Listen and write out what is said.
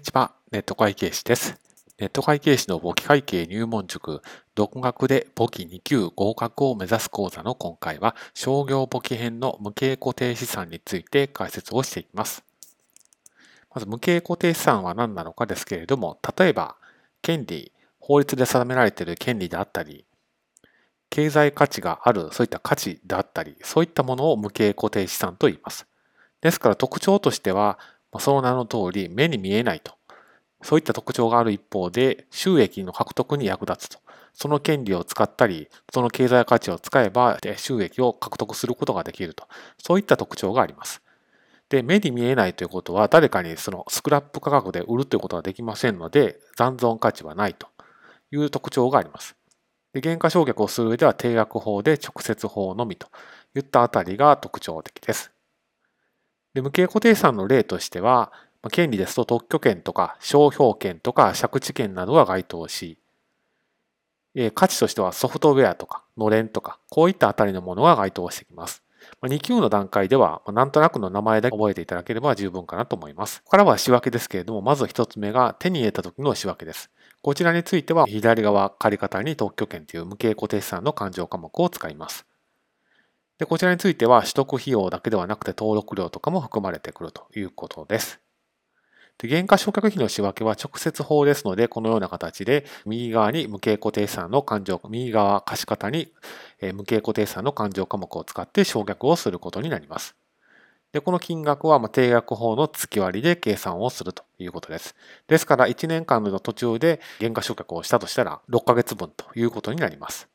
にちは、ネット会計士です。ネット会計士の簿記会計入門塾、独学で簿記2級合格を目指す講座の今回は、商業簿記編の無形固定資産について解説をしていきます。まず、無形固定資産は何なのかですけれども、例えば、権利、法律で定められている権利であったり、経済価値がある、そういった価値であったり、そういったものを無形固定資産と言います。ですから特徴としては、まその名の通り目に見えないと。そういった特徴がある一方で収益の獲得に役立つと。その権利を使ったり、その経済価値を使えば収益を獲得することができると。そういった特徴があります。で、目に見えないということは誰かにそのスクラップ価格で売るということはできませんので残存価値はないという特徴があります。で原価償却をする上では定額法で直接法のみといったあたりが特徴的です。で無形固定資産の例としては、権利ですと特許権とか商標権とか借地権などが該当し、価値としてはソフトウェアとかのれんとか、こういったあたりのものが該当してきます。2級の段階では、なんとなくの名前で覚えていただければ十分かなと思います。ここからは仕分けですけれども、まず1つ目が手に入れた時の仕分けです。こちらについては、左側借方に特許権という無形固定資産の勘定科目を使います。で、こちらについては取得費用だけではなくて登録料とかも含まれてくるということです。で原価償却費の仕分けは直接法ですので、このような形で、右側に無形固定資産の勘定、右側貸方に無形固定資産の勘定科目を使って償却をすることになります。で、この金額は定額法の月割りで計算をするということです。ですから、1年間の途中で原価償却をしたとしたら、6ヶ月分ということになります。